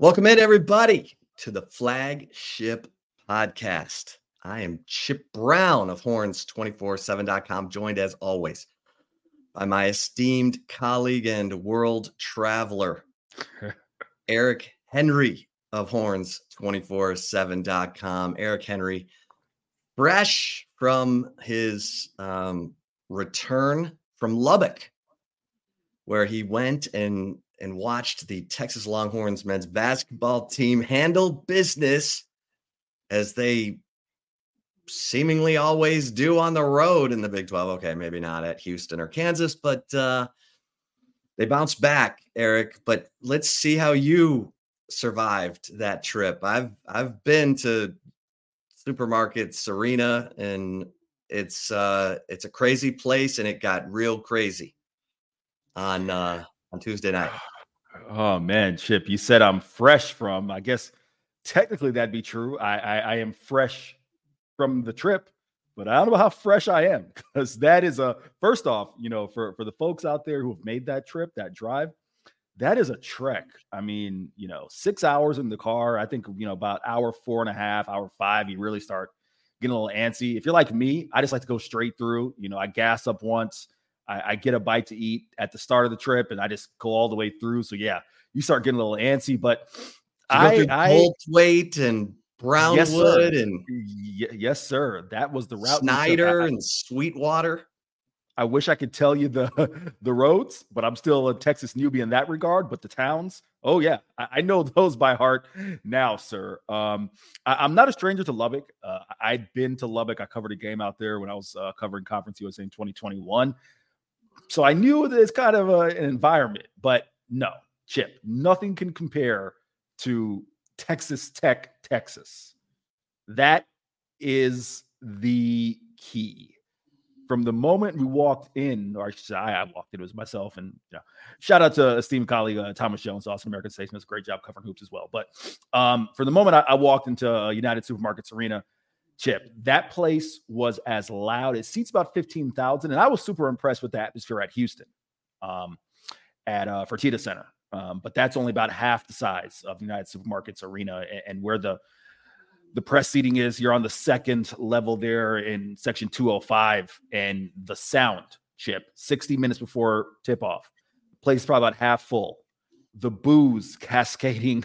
Welcome in, everybody, to the flagship podcast. I am Chip Brown of horns247.com, joined as always by my esteemed colleague and world traveler, Eric Henry of horns247.com. Eric Henry, fresh from his um, return from Lubbock, where he went and and watched the Texas Longhorns men's basketball team handle business as they seemingly always do on the road in the Big 12. Okay, maybe not at Houston or Kansas, but uh, they bounced back, Eric. But let's see how you survived that trip. I've I've been to Supermarkets Arena and it's uh it's a crazy place and it got real crazy on uh on Tuesday night. Oh man, Chip, you said I'm fresh from. I guess technically that'd be true. I, I, I am fresh from the trip, but I don't know how fresh I am because that is a first off, you know, for for the folks out there who have made that trip, that drive, that is a trek. I mean, you know, six hours in the car. I think you know about hour four and a half, hour five, you really start getting a little antsy. If you're like me, I just like to go straight through. You know, I gas up once I, I, get a bite to eat at the start of the trip, and I just go all the way through. So yeah, you start getting a little antsy. But I, I weight and Brownwood yes, and y- yes, sir. That was the route. Snyder and Sweetwater. I wish I could tell you the the roads, but I'm still a Texas newbie in that regard. But the towns, oh yeah, I, I know those by heart now, sir. Um, I, am not a stranger to Lubbock. Uh, I'd been to Lubbock. I covered a game out there when I was uh, covering Conference USA in 2021. So I knew that it's kind of a, an environment, but no, Chip, nothing can compare to Texas Tech, Texas. That is the key. From the moment we walked in, or I I, walked in, it was myself, and know, shout out to esteemed colleague uh, Thomas Jones, Austin American-Statesman, does a great job covering hoops as well. But um, for the moment I, I walked into uh, United Supermarkets Arena, Chip, that place was as loud. It seats about 15,000. And I was super impressed with the atmosphere at Houston um, at uh, Fertitta Center. Um, but that's only about half the size of United Supermarkets Arena and, and where the the press seating is. You're on the second level there in section 205, and the sound chip 60 minutes before tip off, place probably about half full. The boos cascading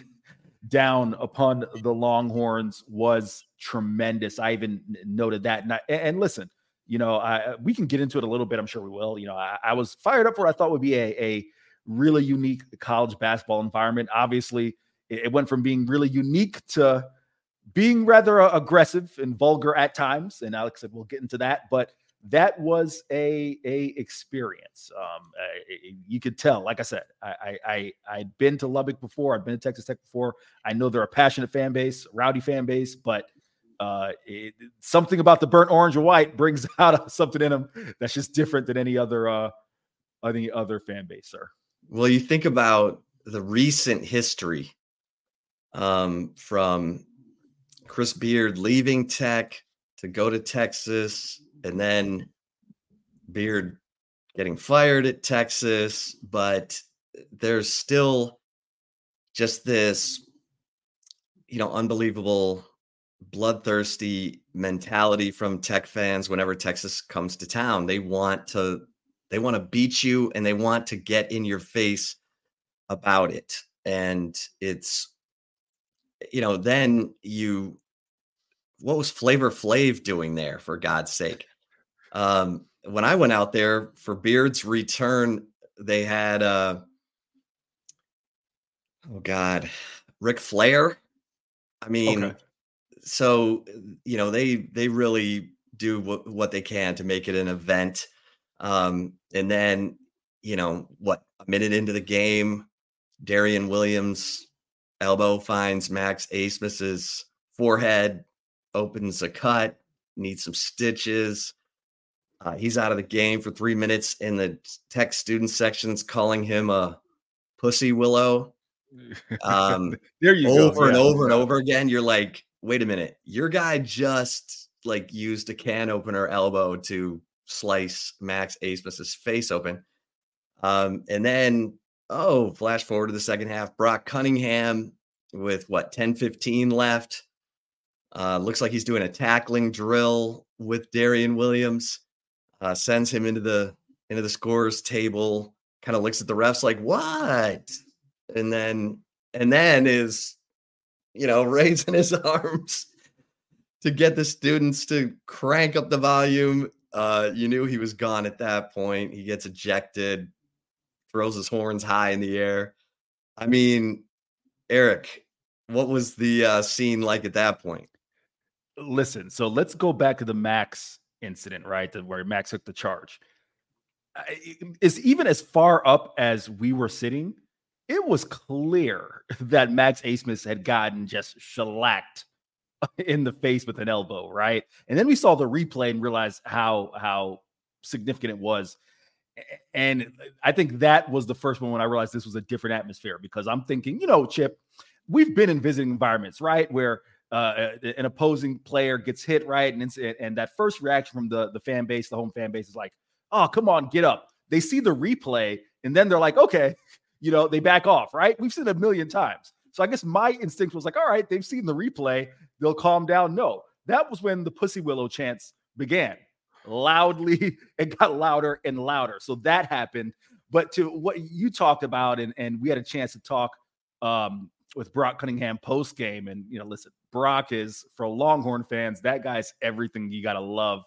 down upon the Longhorns was tremendous. I even noted that. And, I, and listen, you know, I, we can get into it a little bit. I'm sure we will. You know, I, I was fired up for what I thought would be a, a really unique college basketball environment. Obviously, it, it went from being really unique to being rather uh, aggressive and vulgar at times. And Alex said we'll get into that, but that was a a experience. Um, you could tell. Like I said, I, I I had been to Lubbock before. I'd been to Texas Tech before. I know they're a passionate fan base, rowdy fan base, but uh, it, something about the burnt orange or white brings out something in them that's just different than any other uh, any other fan base, sir. Well, you think about the recent history um, from Chris Beard leaving Tech to go to Texas, and then Beard getting fired at Texas, but there's still just this, you know, unbelievable bloodthirsty mentality from tech fans whenever Texas comes to town. They want to they want to beat you and they want to get in your face about it. And it's you know, then you what was Flavor Flav doing there for God's sake? Um when I went out there for Beard's return, they had uh oh god, Ric Flair. I mean, okay. so you know they they really do what, what they can to make it an event. Um and then you know what a minute into the game darrion williams elbow finds max abmas's forehead opens a cut needs some stitches uh, he's out of the game for three minutes in the tech student sections calling him a pussy willow um there you over go. and yeah. over and over again you're like wait a minute, your guy just like used a can opener elbow to slice Max Abmas's face open. Um, and then, oh, flash forward to the second half, Brock Cunningham with what 10 15 left. Uh, looks like he's doing a tackling drill with Darrion Williams. Uh, sends him into the into the scores table. Kind of looks at the refs like what, and then and then is you know raising his arms to get the students to crank up the volume. Uh, you knew he was gone at that point. He gets ejected, throws his horns high in the air. I mean, Eric, what was the uh, scene like at that point? Listen, so let's go back to the Max incident, right? Where Max took the charge. Is even as far up as we were sitting, it was clear that Max Abmas had gotten just shellacked in the face with an elbow, right? And then we saw the replay and realized how how significant it was. And I think that was the first one when I realized this was a different atmosphere because I'm thinking, you know, Chip, we've been in visiting environments, right, where uh, an opposing player gets hit, right, and and that first reaction from the the fan base, the home fan base, is like, "Oh, come on, get up." They see the replay, and then they're like, "Okay," you know, they back off, right? We've seen it a million times. So I guess my instinct was like, "All right, they've seen the replay, they'll calm down." No, that was when the Pussy Willow chants began loudly. It got louder and louder. So that happened. But to what you talked about, and and we had a chance to talk um, with Brock Cunningham post game. And, you know, listen, Brock is for Longhorn fans, that guy's everything you got to love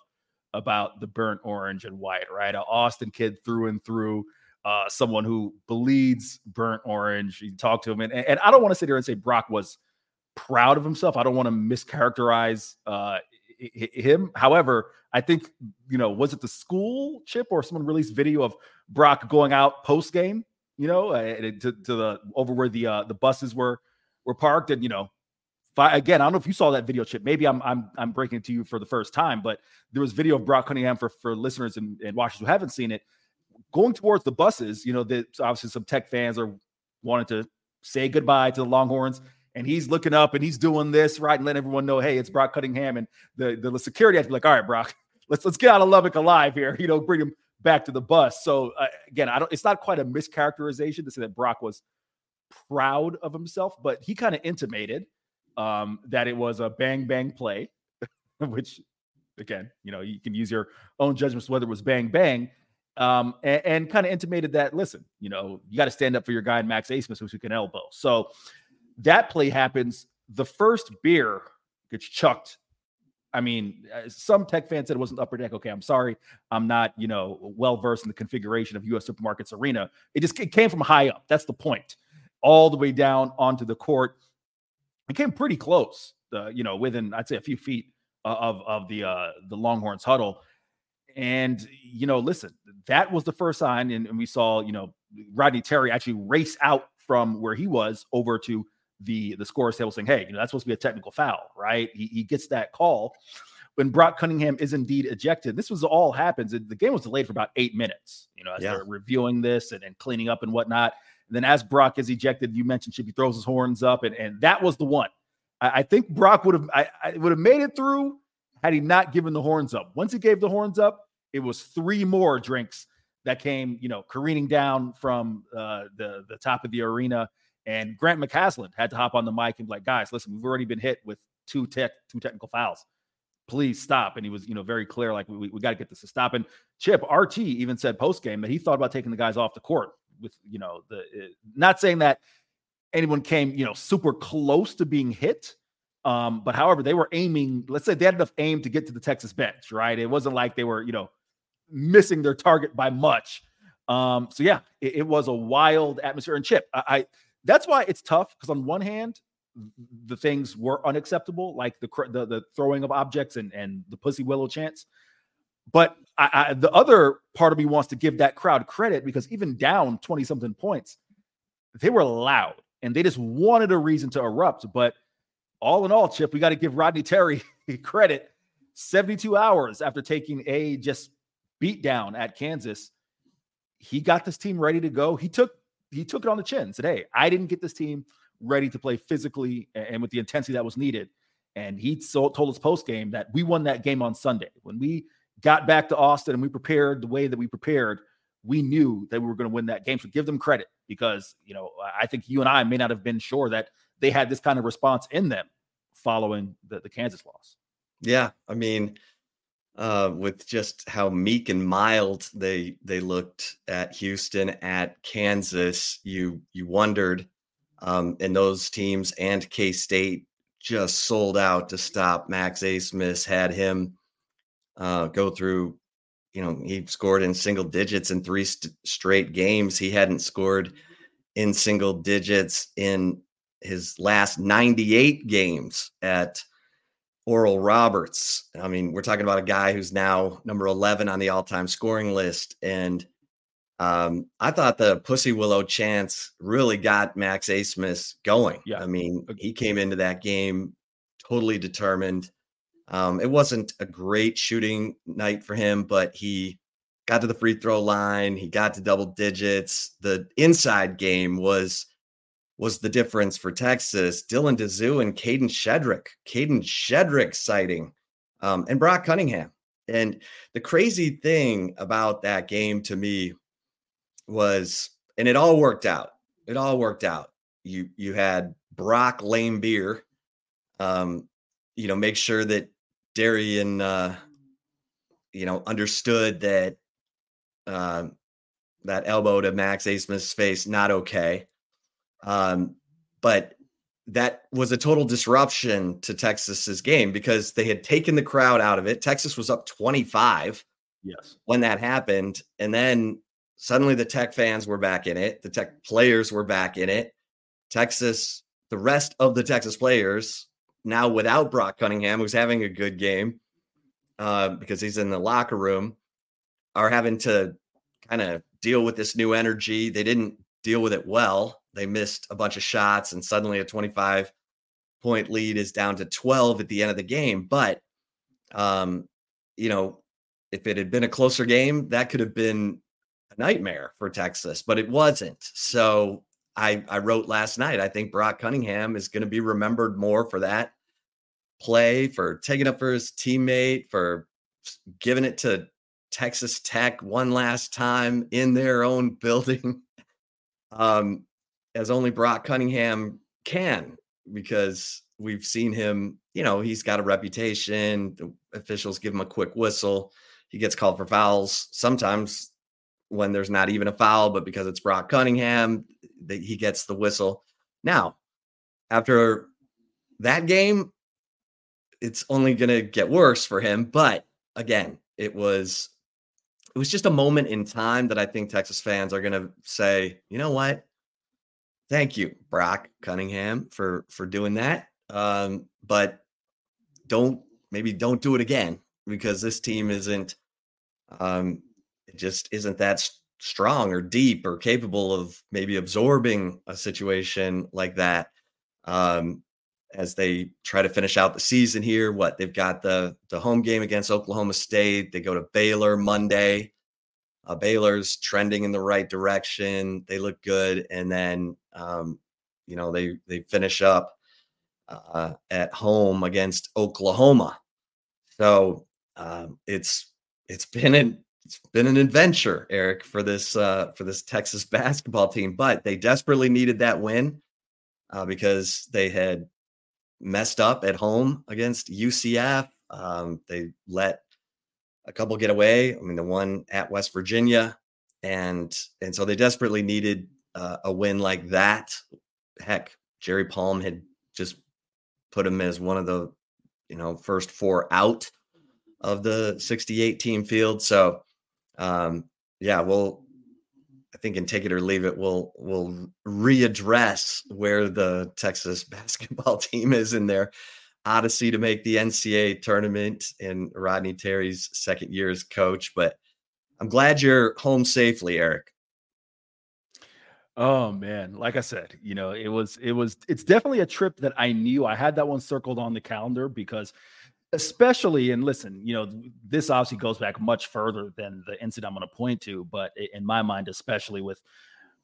about the burnt orange and white, right? An Austin kid through and through, uh, someone who bleeds burnt orange. You talk to him, and, and I don't want to sit here and say Brock was proud of himself. I don't want to mischaracterize uh, him. However, I think, you know, was it the school chip or someone released video of Brock going out post game you know, uh, to, to, the over where the uh, the buses were were parked, and you know, again, I don't know if you saw that video chip. Maybe I'm I'm I'm breaking it to you for the first time, but there was video of Brock Cunningham for for listeners and, and watchers who haven't seen it, going towards the buses. You know, that obviously some tech fans are wanting to say goodbye to the Longhorns. And he's looking up and he's doing this right and letting everyone know, hey, it's Brock Cunningham. And the, the security has to be like, all right, Brock, let's let's get out of Lubbock alive here. You know, bring him back to the bus. So uh, again, I don't. It's not quite a mischaracterization to say that Brock was proud of himself, but he kind of intimated um, that it was a bang bang play, which again, you know, you can use your own judgments whether it was bang bang. Um, and, and kind of intimated that listen, you know, you got to stand up for your guy Max Abmas, who can elbow. So that play happens. The first beer gets chucked I mean, uh, some tech fans said it wasn't upper deck. Okay, I'm sorry. I'm not, you know, well versed in the configuration of US Supermarkets Arena. It just it came from high up. That's the point. All the way down onto the court. It came pretty close, uh, you know, within I'd say a few feet of of the uh the Longhorns huddle. And you know, listen, that was the first sign, and, and we saw, you know, Rodney Terry actually race out from where he was over to the the scores table saying, hey, you know, that's supposed to be a technical foul, right? He, he gets that call when Brock Cunningham is indeed ejected. This was all happens. And the game was delayed for about eight minutes, you know, as yeah. they're reviewing this and, and cleaning up and whatnot. And then as Brock is ejected, you mentioned Chippy throws his horns up, and, and that was the one. I, I think Brock would have I, I would have made it through had he not given the horns up. Once he gave the horns up, it was three more drinks that came, you know, careening down from uh, the the top of the arena and Grant McCasland had to hop on the mic and be like, guys, listen, we've already been hit with two tech, two technical fouls. Please stop. And he was, you know, very clear, like, we, we got to get this to stop. And Chip RT even said post game that he thought about taking the guys off the court with, you know, the uh, not saying that anyone came, you know, super close to being hit. Um, but however, they were aiming, let's say they had enough aim to get to the Texas bench, right? It wasn't like they were, you know, missing their target by much. Um, so yeah, it, it was a wild atmosphere. And Chip, I, I that's why it's tough because on one hand, the things were unacceptable, like the the, the throwing of objects and and the pussy willow chants. But I, I, the other part of me wants to give that crowd credit because even down 20 something points, they were loud and they just wanted a reason to erupt. But all in all, Chip, we got to give Rodney Terry credit. 72 hours after taking a just beat down at Kansas, he got this team ready to go. He took he took it on the chin. Said, "Hey, I didn't get this team ready to play physically and with the intensity that was needed." And he told us post game that we won that game on Sunday when we got back to Austin and we prepared the way that we prepared. We knew that we were going to win that game. So give them credit because you know I think you and I may not have been sure that they had this kind of response in them following the, the Kansas loss. Yeah, I mean, uh, with just how meek and mild they they looked at Houston, at Kansas, you you wondered, um, and those teams and K State just sold out to stop Max Abmas, had him uh, go through. You know, he scored in single digits in three st- straight games. He hadn't scored in single digits in his last 98 games at Oral Roberts. I mean, we're talking about a guy who's now number 11 on the all time scoring list. And um, I thought the Pussy Willow chance really got Max Abmas going. Yeah. I mean, he came into that game totally determined. Um, it wasn't a great shooting night for him, but he got to the free throw line. He got to double digits. The inside game was was the difference for Texas. Dylan Disu and Kadin Shedrick, Kadin Shedrick sighting, um, and Brock Cunningham. And the crazy thing about that game to me was, and it all worked out. It all worked out. You you had Brock lame beer, um, you know, make sure that Darrion, uh, you know, understood that uh, that elbow to Max Abmas' face not okay. Um, but that was a total disruption to Texas's game because they had taken the crowd out of it. Texas was up 25. Yes. When that happened. And then suddenly the Tech fans were back in it. The Tech players were back in it. Texas, the rest of the Texas players, now without Brock Cunningham, who's having a good game uh, because he's in the locker room, are having to kind of deal with this new energy. They didn't deal with it well. They missed a bunch of shots, and suddenly a 25 point lead is down to 12 at the end of the game. But, um, you know, if it had been a closer game, that could have been a nightmare for Texas, but it wasn't. So I, I wrote last night, I think Brock Cunningham is going to be remembered more for that play, for taking up for his teammate, for giving it to Texas Tech one last time in their own building. um, as only Brock Cunningham can, because we've seen him, you know, he's got a reputation. The officials give him a quick whistle. He gets called for fouls sometimes when there's not even a foul, but because it's Brock Cunningham, that he gets the whistle. Now, after that game, it's only going to get worse for him. But again, it was it was just a moment in time that I think Texas fans are going to say, you know what? Thank you, Brock Cunningham, for for doing that. Um, but don't maybe don't do it again because this team isn't um, it just isn't that strong or deep or capable of maybe absorbing a situation like that. Um, as they try to finish out the season here. What they've got the the home game against Oklahoma State. They go to Baylor Monday. Uh, Baylor's trending in the right direction. They look good, and then um, you know they they finish up uh, at home against Oklahoma. So um, it's it's been an it's been an adventure, Eric, for this uh, for this Texas basketball team. But they desperately needed that win uh, because they had messed up at home against UCF. Um, they let a couple get away. I mean, the one at West Virginia, and and so they desperately needed uh, a win like that. Heck, Jerry Palm had just put him as one of the you know first four out of the 68 team field. So um, yeah, we'll I think in take it or leave it, we'll we'll readdress where the Texas basketball team is in their odyssey to make the NCAA tournament in Rodney Terry's second year as coach. But I'm glad you're home safely, Eric. Oh man, like I said, you know, it was it was it's definitely a trip that I knew I had that one circled on the calendar because especially and listen you know this obviously goes back much further than the incident i'm going to point to but in my mind especially with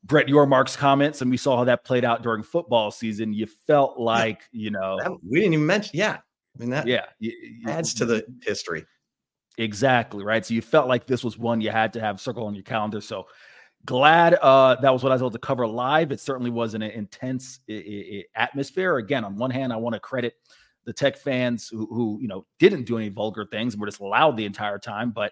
brett yormark's comments and we saw how that played out during football season you felt like you know that, we didn't even mention yeah i mean that yeah adds to the history exactly right so you felt like this was one you had to have circle on your calendar so glad uh, that was what I was able to cover live. It certainly was an intense I- I- atmosphere. Again, on one hand, I want to credit the Tech fans who, who, you know didn't do any vulgar things and were just loud the entire time. But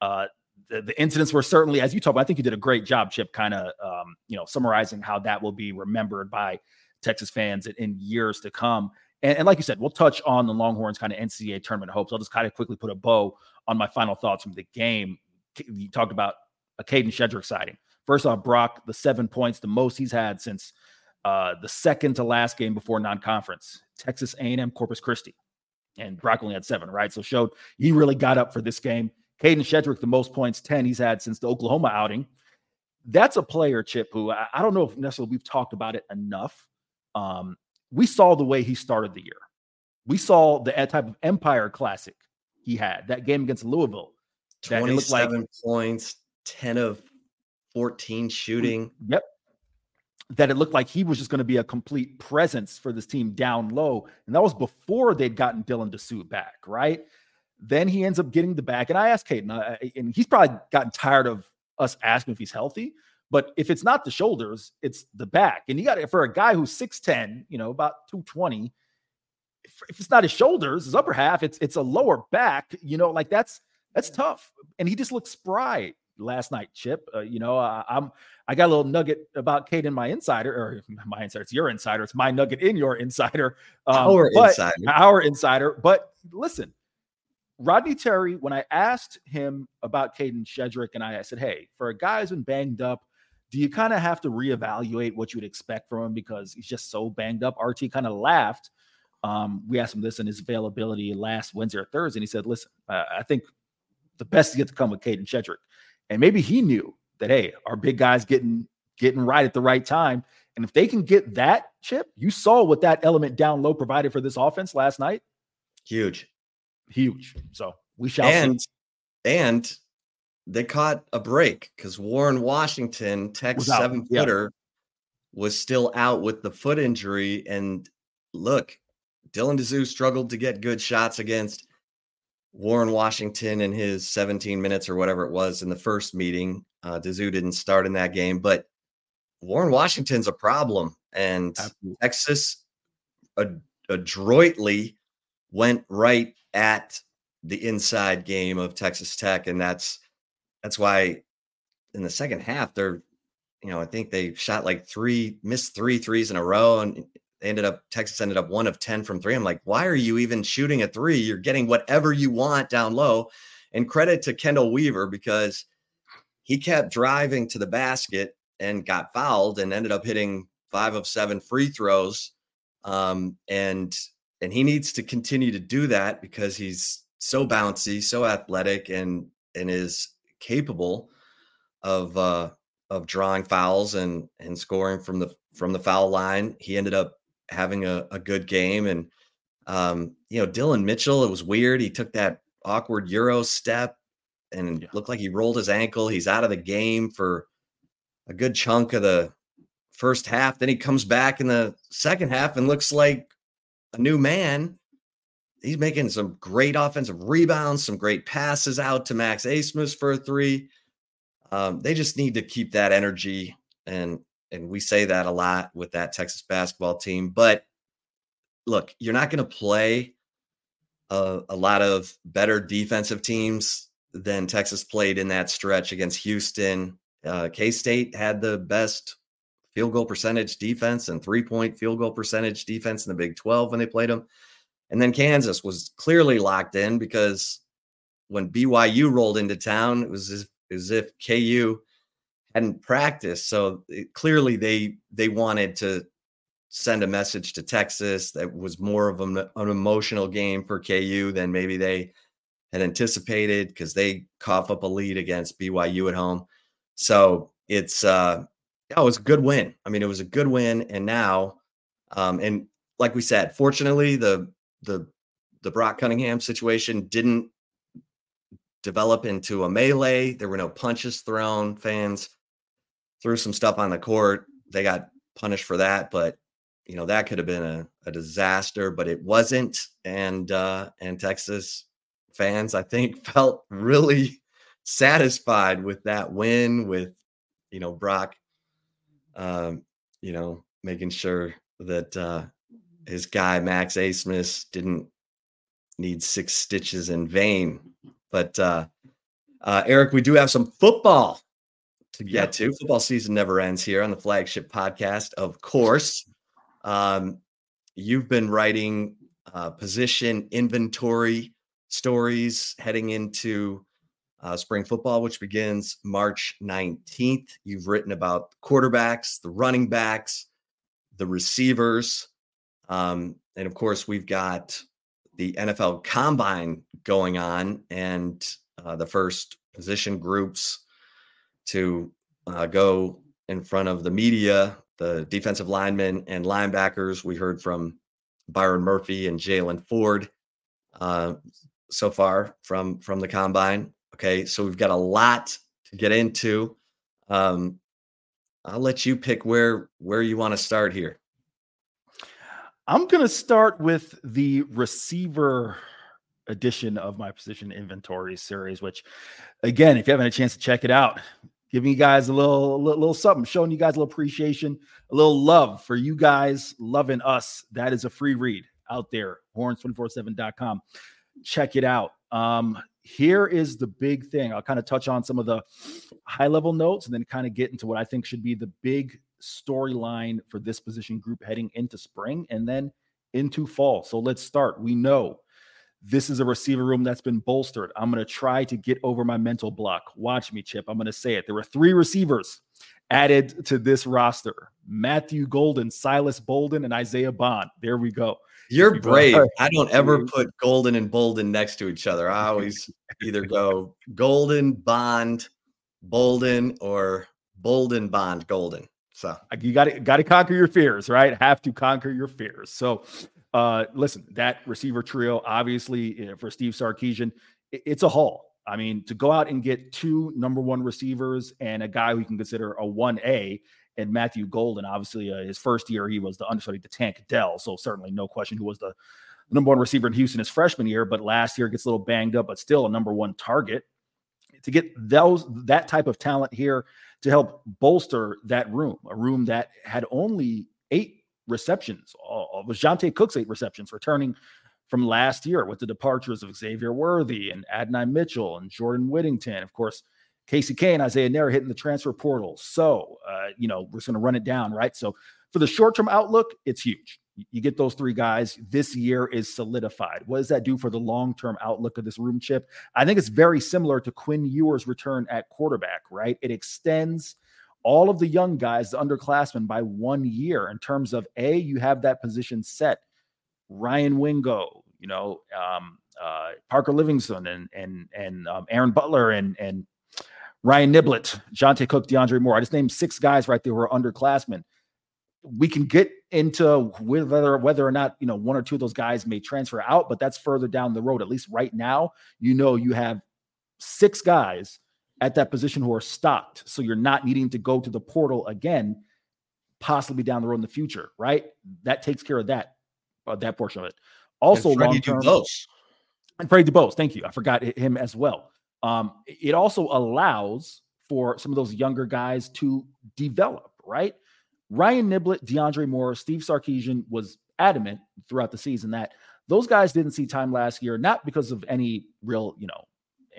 uh, the, the, incidents were certainly, as you talked about, I think you did a great job, Chip, kind of um, you know summarizing how that will be remembered by Texas fans in, in years to come. And, and, like you said, we'll touch on the Longhorns kind of NCAA tournament hopes. I'll just kind of quickly put a bow on my final thoughts from the game. You talked about a Kadin Shedrick sighting. First off, Brock, the seven points, the most he's had since uh, the second to last game before non-conference, Texas A&M Corpus Christi, and Brock only had seven, right? So showed he really got up for this game. Kadin Shedrick, the most points, ten he's had since the Oklahoma outing. That's a player, Chip, who I, I don't know if necessarily we've talked about it enough. Um, we saw the way he started the year. We saw the type of Empire Classic he had that game against Louisville. Twenty-seven like, points, ten of 14 shooting. Yep. That it looked like he was just going to be a complete presence for this team down low. And that was before they'd gotten Dylan Disu back, right? Then he ends up getting the back. And I asked Kadin, uh, and he's probably gotten tired of us asking if he's healthy. But if it's not the shoulders, it's the back. And you got it for a guy who's 6'10, you know, about 220. If, if it's not his shoulders, his upper half, it's it's a lower back, you know, like that's that's tough. And he just looks spry last night, Chip. Uh, you know, I, am I got a little nugget about Kadin my insider, or my insider. It's your insider. It's my nugget in your insider. Um, our but, insider. Our insider. But listen, Rodney Terry. When I asked him about Kadin Shedrick, and I, I said, "Hey, for a guy who's been banged up." Do you kind of have to reevaluate what you would expect from him because he's just so banged up? RT kind of laughed. Um, we asked him this in his availability last Wednesday or Thursday, and he said, "Listen, uh, I think the best is yet to come with Kadin Shedrick. And maybe he knew that, hey, our big guy's getting getting right at the right time. And if they can get that chip, you saw what that element down low provided for this offense last night. Huge. Huge. So we shall and, see. And they caught a break because Warren Washington, Tech seven footer, yeah. was still out with the foot injury. And look, Dylan Disu struggled to get good shots against Warren Washington in his 17 minutes or whatever it was in the first meeting. Uh, Disu didn't start in that game, but Warren Washington's a problem. And Absolutely. Texas ad- adroitly went right at the inside game of Texas Tech. And that's that's why in the second half, they're, you know, I think they shot like three, missed three threes in a row. And they ended up Texas ended up one of 10 from three. I'm like, why are you even shooting a three? You're getting whatever you want down low. And credit to Chendall Weaver because he kept driving to the basket and got fouled and ended up hitting five of seven free throws. Um, and and he needs to continue to do that because he's so bouncy, so athletic, and and is capable of uh of drawing fouls and and scoring from the from the foul line. He ended up having a, a good game. And, um, you know, Dillon Mitchell, it was weird. He took that awkward Euro step and yeah. looked like he rolled his ankle. He's out of the game for a good chunk of the first half. Then he comes back in the second half and looks like a new man. He's making some great offensive rebounds, some great passes out to Max Abmas for a three. Um, they just need to keep that energy and and we say that a lot with that Texas basketball team. But look, you're not going to play a, a, lot of better defensive teams than Texas played in that stretch against Houston. Uh, K State had the best field goal percentage defense and three point field goal percentage defense in the Big 12 when they played them. And then Kansas was clearly locked in because when BYU rolled into town, it was as, as if KU hadn't practiced. So it, clearly they they wanted to send a message to Texas that was more of an, an emotional game for KU than maybe they had anticipated because they cough up a lead against BYU at home. So it's uh yeah, it was a good win. I mean, it was a good win, and now, um, and like we said, fortunately, the the the Brock Cunningham situation didn't develop into a melee. There were no punches thrown. Fans threw some stuff on the court. They got punished for that, but you know that could have been a, a disaster, but it wasn't. And uh, and Texas fans, I think, felt really satisfied with that win, with you know, Brock, um, you know, making sure that uh, his guy Max Abmas didn't need six stitches in vain. But uh, uh, Eric, we do have some football to get yep. to. Football season never ends here on the flagship podcast, of course. Um, you've been writing uh, position inventory stories heading into uh, spring football, which begins March 19th. You've written about quarterbacks, the running backs, the receivers. Um, and of course, we've got the NFL combine going on and uh, the first position groups to uh, go in front of the media, the defensive linemen and linebackers. We heard from Byron Murphy and Jaylan Ford uh, so far from from the combine. Okay, so we've got a lot to get into. Um, I'll let you pick where where you want to start here. I'm going to start with the receiver edition of my position inventory series, which, again, if you haven't a chance to check it out, giving you guys a little, a little, little something, showing you guys a little appreciation, a little love for you guys loving us. That is a free read out there, horns247.com. Check it out. Um, here is the big thing. I'll kind of touch on some of the high level notes and then kind of get into what I think should be the big storyline for this position group heading into spring and then into fall. So let's start. We know this is a receiver room that's been bolstered. I'm going to try to get over my mental block. Watch me, Chip. I'm going to say it. There were three receivers added to this roster Matthew Golden, Silas Bolden, and Isaiah Bond. There we go. You're brave. I don't ever put Golden and Bolden next to each other. I always either go Golden, Bond, Bolden, or Bolden, Bond, Golden. So you got to got to conquer your fears, right? Have to conquer your fears. So uh, listen, that receiver trio, obviously for Steve Sarkisian, it's a haul. I mean, to go out and get two number one receivers and a guy who you can consider a 1A and Matthew Golden, obviously, uh, his first year, he was the understudy to Tank Dell. So, certainly, no question who was the number one receiver in Houston his freshman year, but last year gets a little banged up, but still a number one target. To get those that type of talent here to help bolster that room, a room that had only eight receptions. Uh, was Johntay Cook's eight receptions, returning from last year with the departures of Xavier Worthy and Adonai Mitchell and Jordan Whittington. Of course, Casey Cain and Isaiah Neyor hitting the transfer portal. So, uh, you know, we're just going to run it down, right? So, for the short term outlook, it's huge. You get those three guys. This year is solidified. What does that do for the long term outlook of this room chip? I think it's very similar to Quinn Ewers' return at quarterback, right? It extends all of the young guys, the underclassmen, by one year in terms of A, you have that position set. Ryan Wingo, you know, um, uh, Parker Livingstone and and and um, Aaron Butler and and Ryan Niblett, Johntay Cook, DeAndre Moore. I just named six guys right there who are underclassmen. We can get into whether whether or not you know one or two of those guys may transfer out, but that's further down the road. At least right now, you know you have six guys at that position who are stocked. So you're not needing to go to the portal again, possibly down the road in the future, right? That takes care of that, uh, that portion of it. Also, long term. And Freddie Dubose, thank you. I forgot him as well. Um, it also allows for some of those younger guys to develop, right? Ryan Niblett, DeAndre Moore, Steve Sarkisian was adamant throughout the season that those guys didn't see time last year, not because of any real, you know,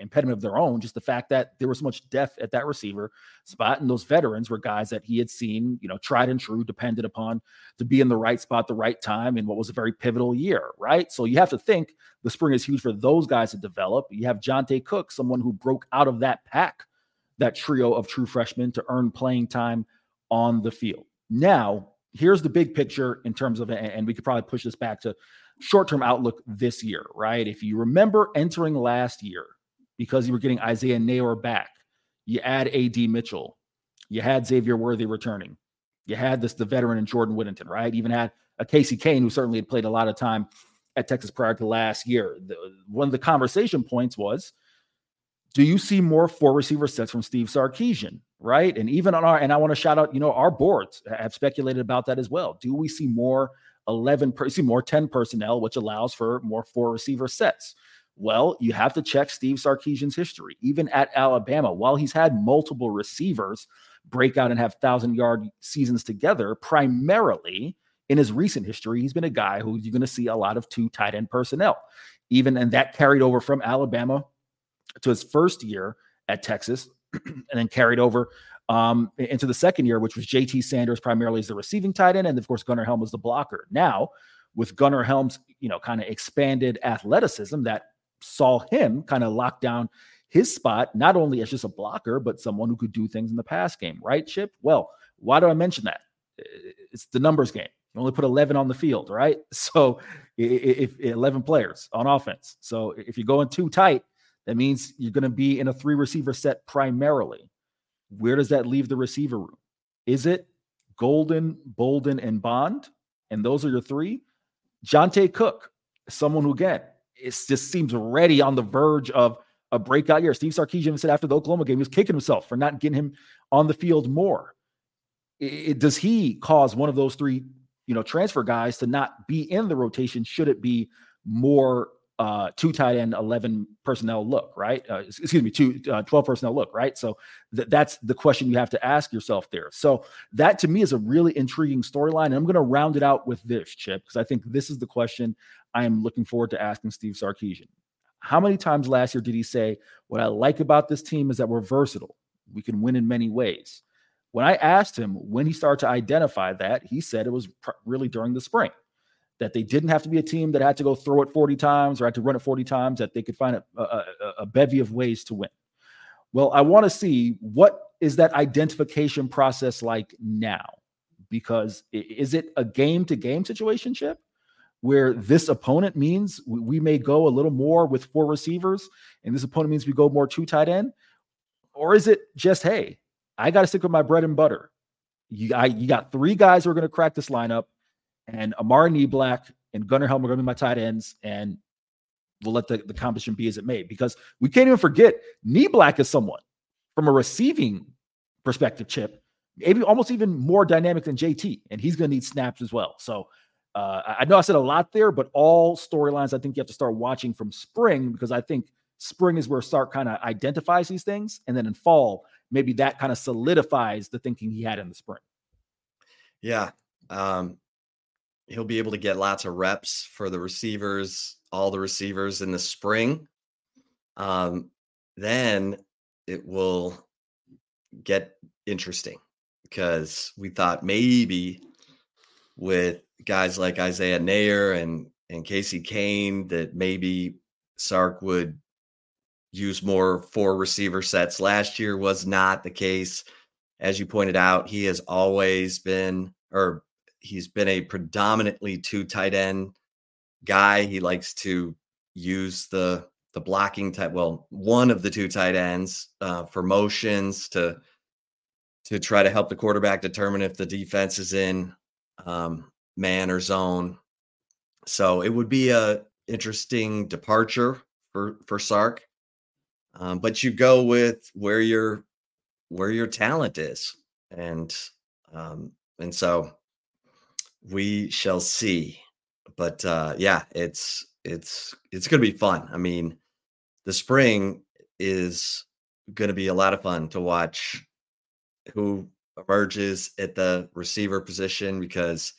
impediment of their own, just the fact that there was so much depth at that receiver spot. And those veterans were guys that he had seen, you know, tried and true, depended upon to be in the right spot, the right time, in what was a very pivotal year, right? So you have to think the spring is huge for those guys to develop. You have Johntay Cook, someone who broke out of that pack, that trio of true freshmen to earn playing time on the field. Now, here's the big picture in terms of, and we could probably push this back to short term outlook this year, right? If you remember entering last year, because you were getting Isaiah Neyor back. You add AD Mitchell. You had Xavier Worthy returning. You had this the veteran in Jordan Whittington, right? Even had a Casey Cain who certainly had played a lot of time at Texas prior to last year. The, one of the conversation points was, do you see more four receiver sets from Steve Sarkisian, right? And even on our and I want to shout out, you know, our boards have speculated about that as well. Do we see more 11 per, see more 10 personnel, which allows for more four receiver sets? Well, you have to check Steve Sarkisian's history. Even at Alabama, while he's had multiple receivers, break out and have thousand yard seasons together, primarily in his recent history, he's been a guy who you're going to see a lot of two tight end personnel, even and that carried over from Alabama to his first year at Texas, and then carried over um, into the second year, which was JT Sanders primarily as the receiving tight end, and of course Gunnar Helm was the blocker. Now, with Gunnar Helm's, you know, kind of expanded athleticism that saw him kind of lock down his spot, not only as just a blocker, but someone who could do things in the pass game, right, Chip? Well, why do I mention that? It's the numbers game. You only put 11 on the field, right? So if, if 11 players on offense. So if you're going two tight, that means you're going to be in a three receiver set primarily. Where does that leave the receiver room? Is it Golden, Bolden, and Bond? And those are your three? Johntay Cook, someone who, again, it just seems ready on the verge of a breakout year. Steve Sarkisian said after the Oklahoma game, he was kicking himself for not getting him on the field more. It, does he cause one of those three, you know, transfer guys to not be in the rotation? Should it be more uh, two tight end, 11 personnel look, right? Uh, excuse me, two, uh, 12 personnel look, right? So th- that's the question you have to ask yourself there. So that to me is a really intriguing storyline. And I'm going to round it out with this, Chip, because I think this is the question I am looking forward to asking Steve Sarkisian. How many times last year did he say, What I like about this team is that we're versatile? We can win in many ways. When I asked him when he started to identify that, he said it was pr- really during the spring that they didn't have to be a team that had to go throw it 40 times or had to run it 40 times, that they could find a, a, a bevy of ways to win. Well, I want to see what is that identification process like now? Because is it a game to game situation, Chip, where this opponent means we may go a little more with four receivers and this opponent means we go more two tight end? Or is it just, hey, I got to stick with my bread and butter? You, I, you got three guys who are going to crack this lineup and Amari Niblack and Gunnar Helm are going to be my tight ends, and we'll let the, the competition be as it may. Because we can't even forget Niblack is someone from a receiving perspective, Chip, maybe almost even more dynamic than JT, and he's going to need snaps as well. So uh, I know I said a lot there, but all storylines I think you have to start watching from spring because I think spring is where Sark kind of identifies these things, and then in fall maybe that kind of solidifies the thinking he had in the spring. Yeah, um, he'll be able to get lots of reps for the receivers, all the receivers in the spring. Um, then it will get interesting because we thought maybe with guys like Isaiah Neyor and and Casey Cain that maybe Sark would use more four receiver sets. Last year was not the case. As you pointed out, he has always been, or he's been a predominantly two tight end guy. He likes to use the the blocking type. Well, one of the two tight ends uh, for motions to to try to help the quarterback determine if the defense is in um, man or zone. So it would be a interesting departure for for Sark. Um, but you go with where your where your talent is, and um, and so we shall see. But uh, yeah, it's it's it's going to be fun. I mean, the spring is going to be a lot of fun to watch who emerges at the receiver position because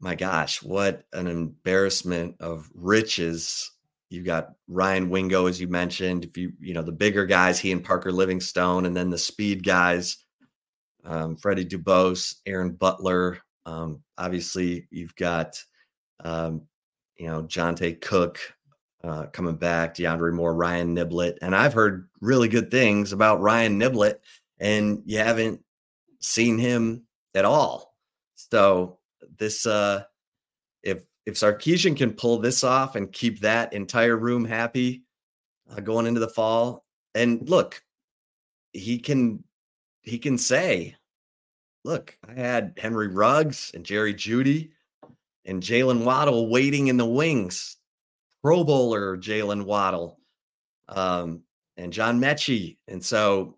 my gosh, what an embarrassment of riches. You've got Ryan Wingo, as you mentioned. If you, you know, the bigger guys, he and Parker Livingstone, and then the speed guys, um, Freddie Dubose, Aaron Butler, um, obviously, you've got, um, you know, Johntay Cook uh, coming back, DeAndre Moore, Ryan Niblett. And I've heard really good things about Ryan Niblett, and you haven't seen him at all. So this, uh, if if Sarkisian can pull this off and keep that entire room happy uh, going into the fall, and look, he can he can say, look, I had Henry Ruggs and Jerry Jeudy and Jaylen Waddle waiting in the wings. Pro Bowler Jaylen Waddle um, and John Metchie. And so,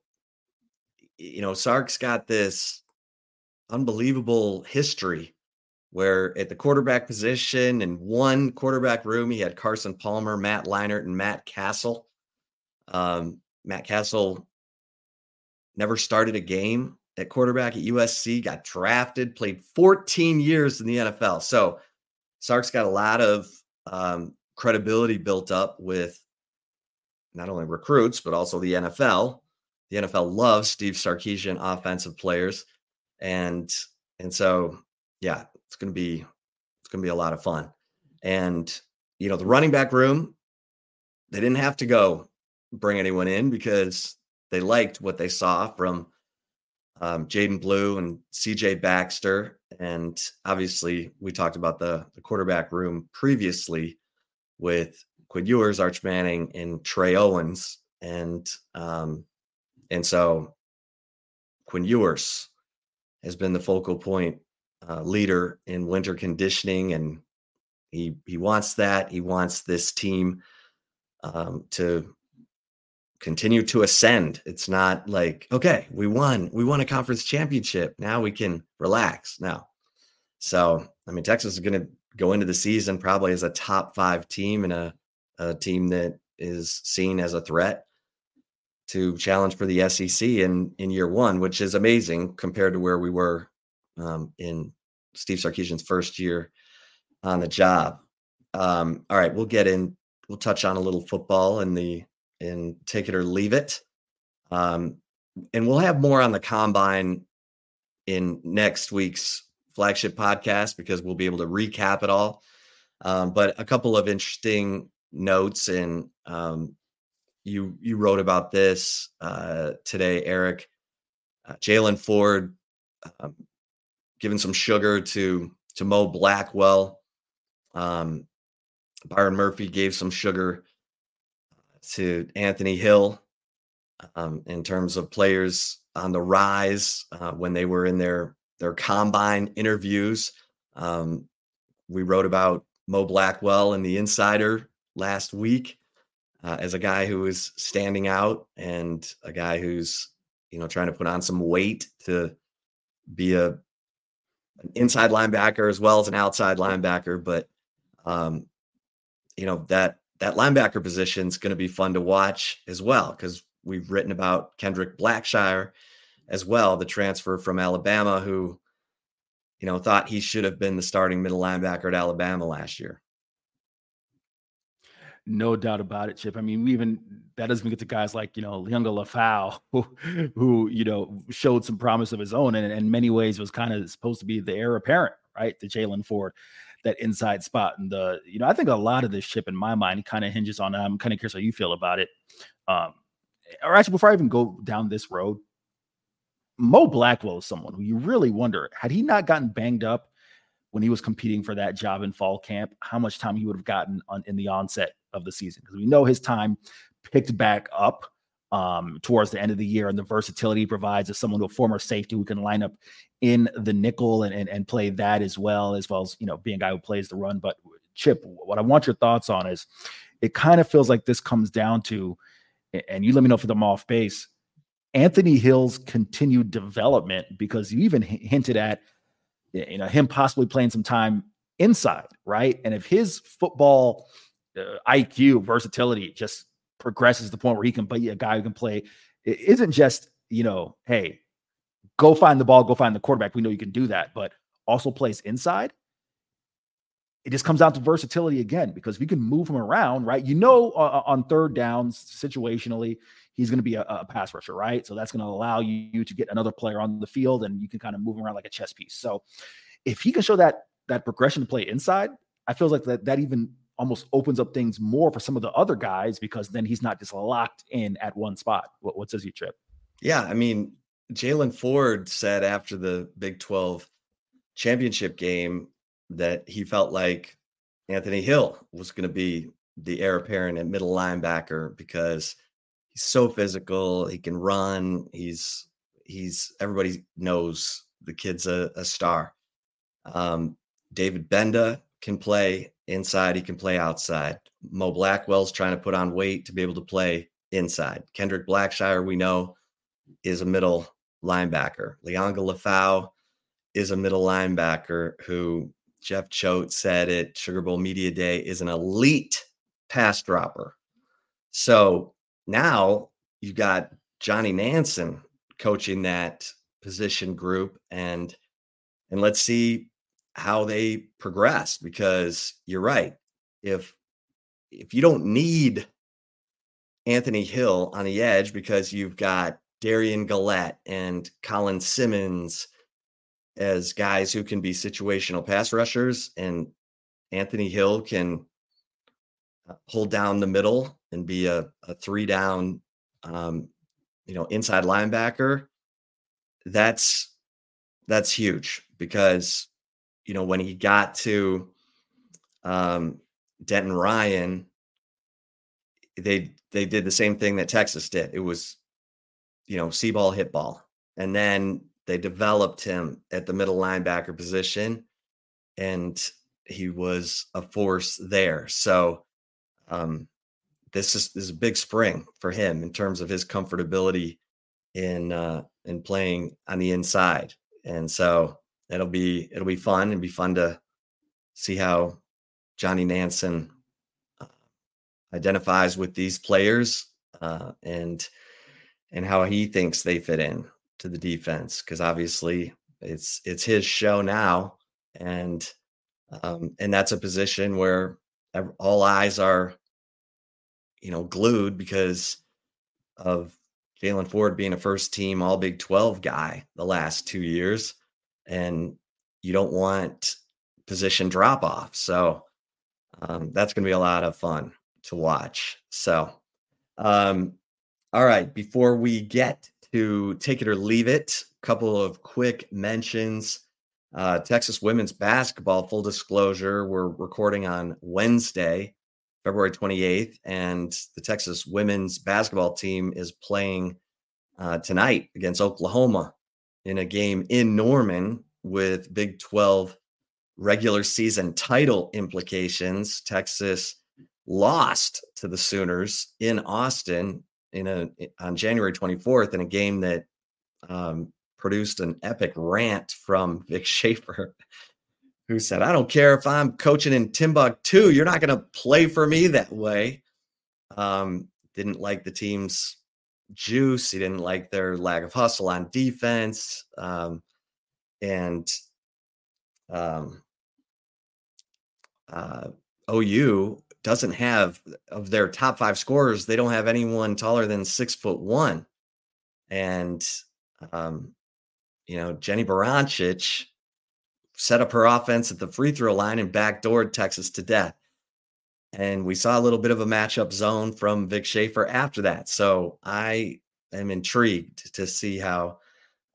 you know, Sark's got this unbelievable history where at the quarterback position in one quarterback room, he had Carson Palmer, Matt Leinart, and Matt Cassel. Um, Matt Cassel never started a game at quarterback at USC, got drafted, played 14 years in the NFL. So Sark's got a lot of um, credibility built up with not only recruits, but also the NFL. The NFL loves Steve Sarkisian offensive players. And and so yeah, it's gonna be it's gonna be a lot of fun. And you know, the running back room, they didn't have to go bring anyone in because they liked what they saw from um, Jaydon Blue and CJ Baxter. And obviously, we talked about the, the quarterback room previously with Quinn Ewers, Arch Manning, and Trey Owens. And um, and so Quinn Ewers has been the focal point uh, leader in winter conditioning, and he he wants that. He wants this team um, to continue to ascend. It's not like, okay, we won, we won a conference championship. Now we can relax. Now, so I mean, Texas is going to go into the season probably as a top five team and a, a team that is seen as a threat to challenge for the SEC in in year one, which is amazing compared to where we were um, in Steve Sarkisian's first year on the job. Um, all right, we'll get in. We'll touch on a little football in the in take it or leave it. Um, and we'll have more on the combine in next week's flagship podcast because we'll be able to recap it all. Um, but a couple of interesting notes, and um, you you wrote about this uh, today, Eric. Uh, Jaylan Ford um, giving some sugar to to Mo Blackwell. Um, Byron Murphy gave some sugar to Anthony Hill um, in terms of players on the rise uh, when they were in their their combine interviews. Um, we wrote about Mo Blackwell in the Insider last week uh, as a guy who is standing out and a guy who's you know trying to put on some weight to be a an inside linebacker as well as an outside linebacker. But um, you know that that linebacker position is going to be fun to watch as well because we've written about Kendrick Blackshire as well, the transfer from Alabama, who you know thought he should have been the starting middle linebacker at Alabama last year. No doubt about it, Chip. I mean, even that doesn't get to guys like you know Liona Lefau, who, who you know showed some promise of his own, and in many ways was kind of supposed to be the heir apparent, right, to Jaylan Ford that inside spot. And the, you know, I think a lot of this chip in my mind kind of hinges on, I'm kind of curious how you feel about it. Um, or actually, before I even go down this road, Mo Blackwell is someone who you really wonder had he not gotten banged up when he was competing for that job in fall camp, how much time he would have gotten on, in the onset of the season. Because we know his time picked back up um, towards the end of the year and the versatility he provides as someone to a former safety who can line up in the nickel and, and, and play that as well, as well as, you know, being a guy who plays the run. But Chip, what I want your thoughts on is it kind of feels like this comes down to, and you let me know if I'm off base, Anthony Hill's continued development, because you even hinted at, you know, him possibly playing some time inside, right? And if his football uh, IQ, versatility just progresses to the point where he can be a guy who can play. It isn't just, you know, hey, go find the ball, go find the quarterback. We know you can do that, but also plays inside. It just comes down to versatility again because we can move him around, right? You know, uh, on third downs, situationally, he's going to be a, a, pass rusher, right? So that's going to allow you to get another player on the field, and you can kind of move him around like a chess piece. So if he can show that that progression to play inside, I feel like that that even almost opens up things more for some of the other guys because then he's not just locked in at one spot. What, what says you, Chip? Yeah, I mean, Jaylan Ford said after the Big 12 championship game that he felt like Anthony Hill was going to be the heir apparent at middle linebacker because he's so physical. He can run. He's he's everybody knows the kid's a, a star. Um, David Gbenda can play inside, he can play outside. Mo Blackwell's trying to put on weight to be able to play inside. Kendrick Blackshire, we know, is a middle linebacker. Liona Lefau is a middle linebacker who Jeff Choate said at Sugar Bowl Media Day is an elite pass dropper. So now you've got Johnny Nansen coaching that position group and and let's see how they progress because you're right. If if you don't need Anthony Hill on the edge because you've got Derion Gullette and Colin Simmons as guys who can be situational pass rushers, and Anthony Hill can uh, hold down the middle and be a, a three down, um, you know, inside linebacker. That's that's huge because you know when he got to um, Denton Ryan, they they did the same thing that Texas did. It was, you know, see ball, hit ball. And then they developed him at the middle linebacker position and he was a force there. So um, this is, this is a big spring for him in terms of his comfortability in uh, in playing on the inside. And so it'll be it'll be fun. And be fun to see how Johnny Nansen identifies with these players uh, and and how he thinks they fit in to the defense because obviously it's it's his show now. And um, and that's a position where all eyes are you know glued because of Jaylan Ford being a first team all Big 12 guy the last two years and you don't want position drop off so um, that's going to be a lot of fun to watch. So, um, all right, before we get to take it or leave it, a couple of quick mentions. Uh, Texas women's basketball, full disclosure, we're recording on Wednesday, February 28th, and the Texas women's basketball team is playing uh, tonight against Oklahoma in a game in Norman with Big 12 regular season title implications. Texas lost to the Sooners in Austin in a on January 24th in a game that um, produced an epic rant from Vic Schaefer, who said, "I don't care if I'm coaching in Timbuktu, you're not going to play for me that way." Um, didn't like the team's juice. He didn't like their lack of hustle on defense, um, and um, uh, OU doesn't have of their top five scorers, they don't have anyone taller than six foot one. And um, you know, Jennie Baranczyk set up her offense at the free throw line and backdoored Texas to death. And we saw a little bit of a matchup zone from Vic Schaefer after that. So I am intrigued to see how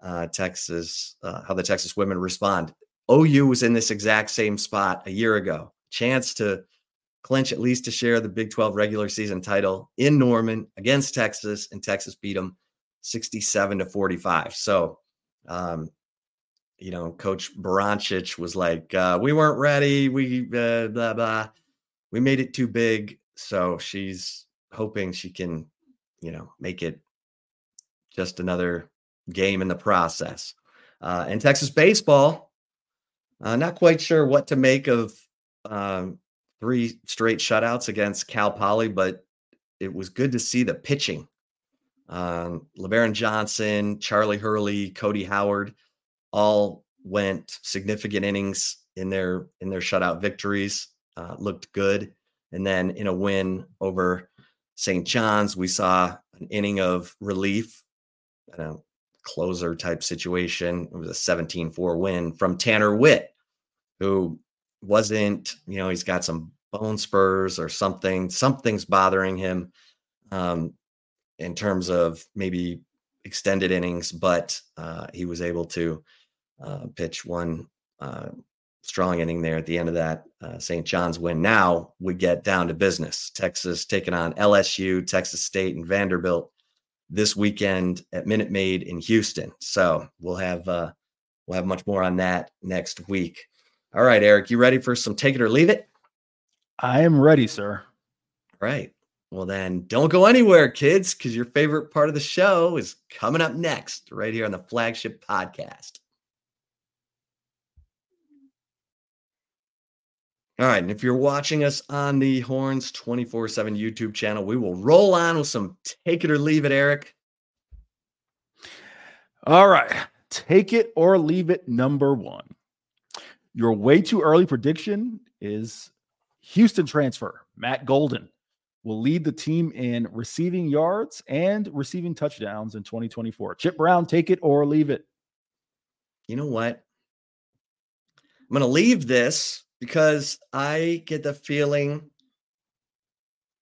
uh, Texas, uh, how the Texas women respond. OU was in this exact same spot a year ago. Chance to clinch at least to share the Big 12 regular season title in Norman against Texas, and Texas beat them 67 to 45. So, um, you know, Coach Baranczyk was like, uh, "We weren't ready. We uh, blah blah. We made it too big." So she's hoping she can, you know, make it just another game in the process. Uh, and Texas baseball, uh, not quite sure what to make of um, three straight shutouts against Cal Poly, but it was good to see the pitching. Um, Lebarron Johnson, Charlie Hurley, Cody Howard, all went significant innings in their in their shutout victories. Uh, looked good, and then in a win over St. John's, we saw an inning of relief, a closer type situation. It was a 17-4 win from Tanner Witt, who wasn't, you know, he's got some bone spurs or something. Something's bothering him um, in terms of maybe extended innings, but uh, he was able to uh, pitch one uh, strong inning there at the end of that uh, St. John's win. Now we get down to business. Texas taking on LSU, Texas State, and Vanderbilt this weekend at Minute Maid in Houston. So we'll have uh, we'll have much more on that next week. All right, Eric, you ready for some take it or leave it? I am ready, sir. All right. Well, then don't go anywhere, kids, because your favorite part of the show is coming up next, right here on the flagship podcast. All right. And if you're watching us on the Horns 24 7 YouTube channel, we will roll on with some take it or leave it, Eric. All right. Take it or leave it. Number one. Your way too early prediction is Houston transfer. Matt Golden will lead the team in receiving yards and receiving touchdowns in 2024. Chip Brown, take it or leave it. You know what? I'm going to leave this because I get the feeling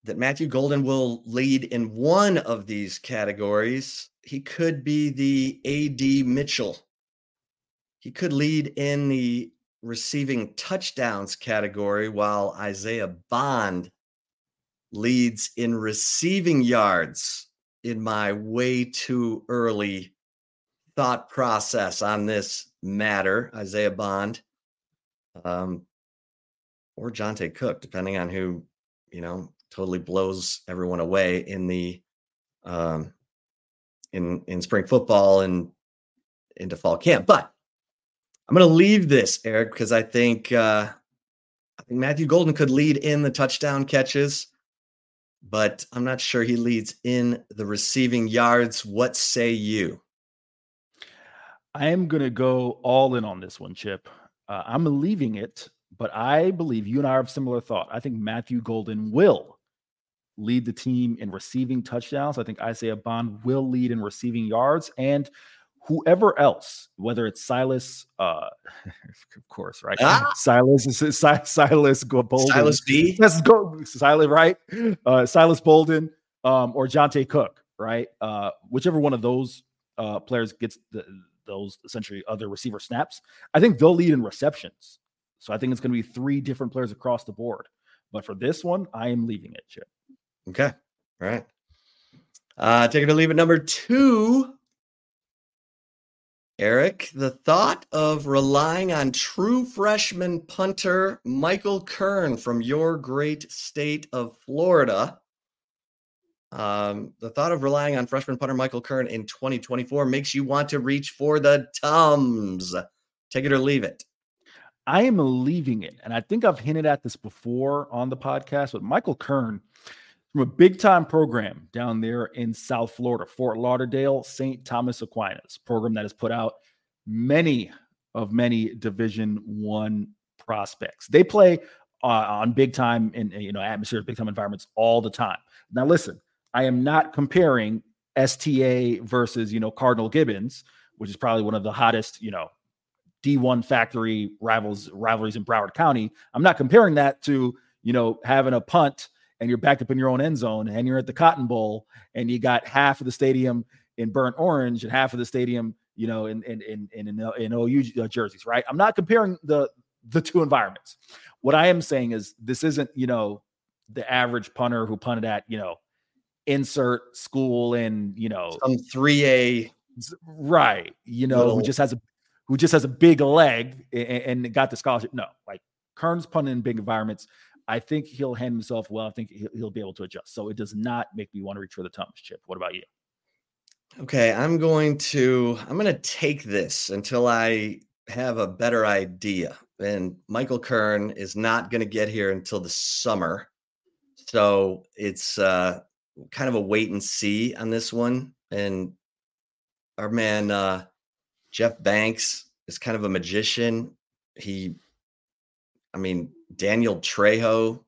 that Matthew Golden will lead in one of these categories. He could be the AD Mitchell. He could lead in the receiving touchdowns category while Isaiah Bond leads in receiving yards in my way too early thought process on this matter, Isaiah Bond, um, or Johntay Cook, depending on who, you know, totally blows everyone away in the um, in in spring football and into fall camp. But I'm to leave this, Eric, because I think uh, I think Matthew Golden could lead in the touchdown catches, but I'm not sure he leads in the receiving yards. What say you? I am going to go all in on this one, Chip. Uh, I'm leaving it, but I believe you and I have similar thought. I think Matthew Golden will lead the team in receiving touchdowns. I think Isaiah Bond will lead in receiving yards. And whoever else, whether it's Silas, uh, of course, right? Ah! Silas, Silas Bolden, Silas B. Let's go, Silas, right? Uh, Silas Bolden, um, or Johntay Cook, right? Uh, whichever one of those uh, players gets the, those essentially other receiver snaps, I think they'll lead in receptions. So I think it's going to be three different players across the board. But for this one, I am leaving it, Chip. Okay. All right. Uh, take it or leave it. Number two Eric, the thought of relying on true freshman punter Michael Kern from your great state of Florida. Um, the thought of relying on freshman punter Michael Kern in 2024 makes you want to reach for the Tums. Take it or leave it. I am leaving it. And I think I've hinted at this before on the podcast, but Michael Kern from a big time program down there in South Florida, Fort Lauderdale, St. Thomas Aquinas, program that has put out many of many Division One prospects. They play uh, on big time in you know atmospheres, big time environments all the time. Now, listen, I am not comparing STA versus you know Cardinal Gibbons, which is probably one of the hottest you know D1 factory rivals rivalries in Broward County. I'm not comparing that to you know having a punt and you're backed up in your own end zone and you're at the Cotton Bowl and you got half of the stadium in burnt orange and half of the stadium, you know, in in in in, in, in OU uh, jerseys, right? I'm not comparing the the two environments. What I am saying is this isn't, you know, the average punter who punted at, you know, insert school and, you know, some 3A right, you know, little. who just has a who just has a big leg and, and got the scholarship. No, like Kern's punting in big environments. I think he'll handle himself well. I think he'll be able to adjust. So it does not make me want to reach for the Tums chip. What about you? Okay, I'm going to I'm going to take this until I have a better idea. And Michael Kern is not going to get here until the summer. So it's uh, kind of a wait and see on this one. And our man uh, Jeff Banks is kind of a magician. He, I mean, Daniel Trejo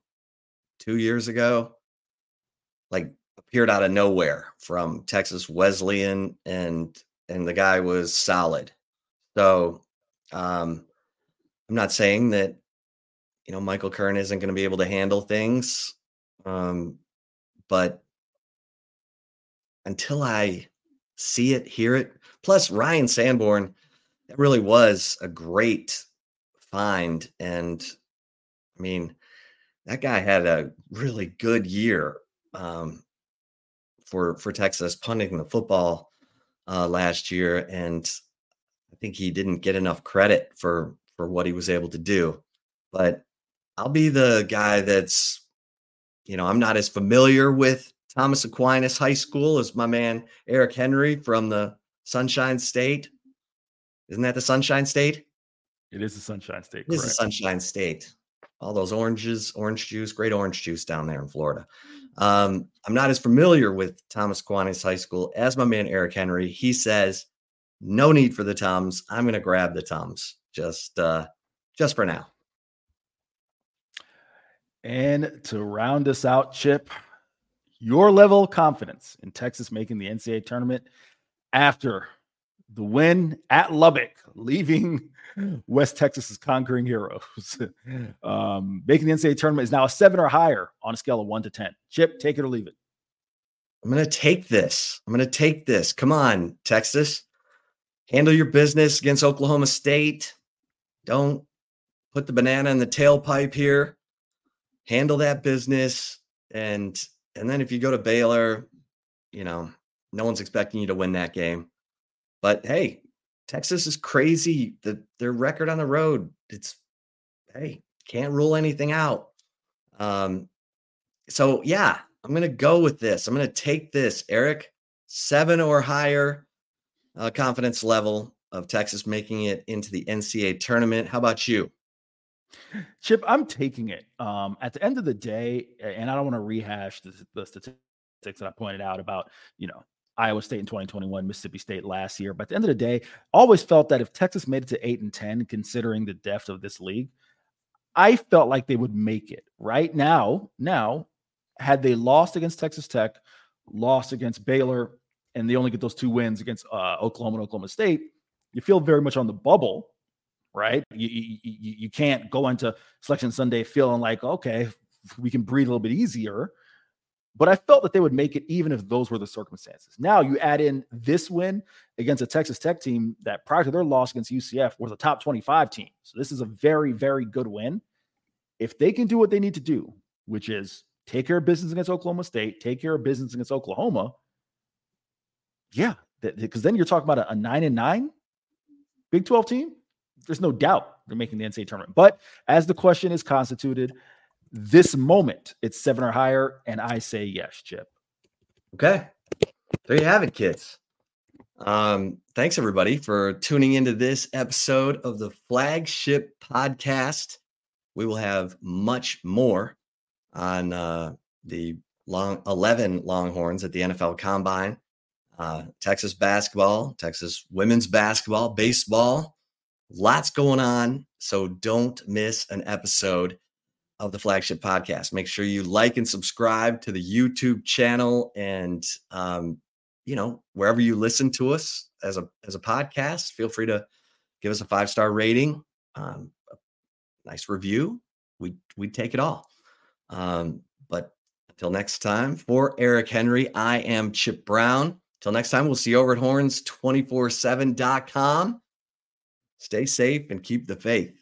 two years ago, like appeared out of nowhere from Texas Wesleyan, and and the guy was solid. So um, I'm not saying that you know Michael Kern isn't going to be able to handle things, um, but until I see it, hear it. Plus, Ryan Sanborn, that really was a great find, and I mean, that guy had a really good year um, for for Texas punting the football uh, last year, and I think he didn't get enough credit for for what he was able to do. But I'll be the guy that's, you know, I'm not as familiar with Thomas Aquinas High School as my man Eric Henry from the Sunshine State. Isn't that the Sunshine State? It is the Sunshine State. It is the Sunshine State all those oranges, orange juice, great orange juice down there in Florida. Um, I'm not as familiar with Thomas Aquinas High School as my man Eric Henry. He says No need for the Tums. I'm going to grab the Tums just uh, just for now. And to round us out, Chip, your level of confidence in Texas making the NCAA tournament after the win at Lubbock, leaving West Texas's conquering heroes. um, making the NCAA tournament is now a seven or higher on a scale of one to 10. Chip, take it or leave it. I'm going to take this. I'm going to take this. Come on, Texas. Handle your business against Oklahoma State. Don't put the banana in the tailpipe here. Handle that business. And and then if you go to Baylor, you know, no one's expecting you to win that game. But hey, Texas is crazy. The their record on the road, it's hey, can't rule anything out. Um, so yeah, I'm gonna go with this. I'm gonna take this, Eric, seven or higher uh, confidence level of Texas making it into the NCAA tournament. How about you? Chip, I'm taking it. Um, at the end of the day, and I don't want to rehash the, the statistics that I pointed out about, you know, Iowa State in 2021, Mississippi State last year. But at the end of the day, always felt that if Texas made it to eight and 10, considering the depth of this league, I felt like they would make it right now. Now, had they lost against Texas Tech, lost against Baylor, and they only get those two wins against uh, Oklahoma and Oklahoma State, you feel very much on the bubble, right? You, you, you can't go into Selection Sunday feeling like, okay, we can breathe a little bit easier. But I felt that they would make it even if those were the circumstances. Now you add in this win against a Texas Tech team that prior to their loss against UCF was a top 25 team. So this is a very, very good win. If they can do what they need to do, which is take care of business against Oklahoma State, take care of business against Oklahoma, yeah, because then you're talking about a, a nine and nine Big 12 team. There's no doubt they're making the NCAA tournament. But as the question is constituted, this moment, it's seven or higher, and I say yes, Chip. Okay. There you have it, kids. Um, thanks everybody for tuning into this episode of the flagship podcast. We will have much more on uh, the long 11 Longhorns at the NFL Combine, uh, Texas basketball, Texas women's basketball, baseball, lots going on. So don't miss an episode of the flagship podcast. Make sure you like and subscribe to the YouTube channel and um, you know, wherever you listen to us as a as a podcast, feel free to give us a five-star rating, um, a nice review. We we take it all. Um, but until next time, for Eric Henry, I am Chip Brown. Until next time, we'll see you over at horns247.com. Stay safe and keep the faith.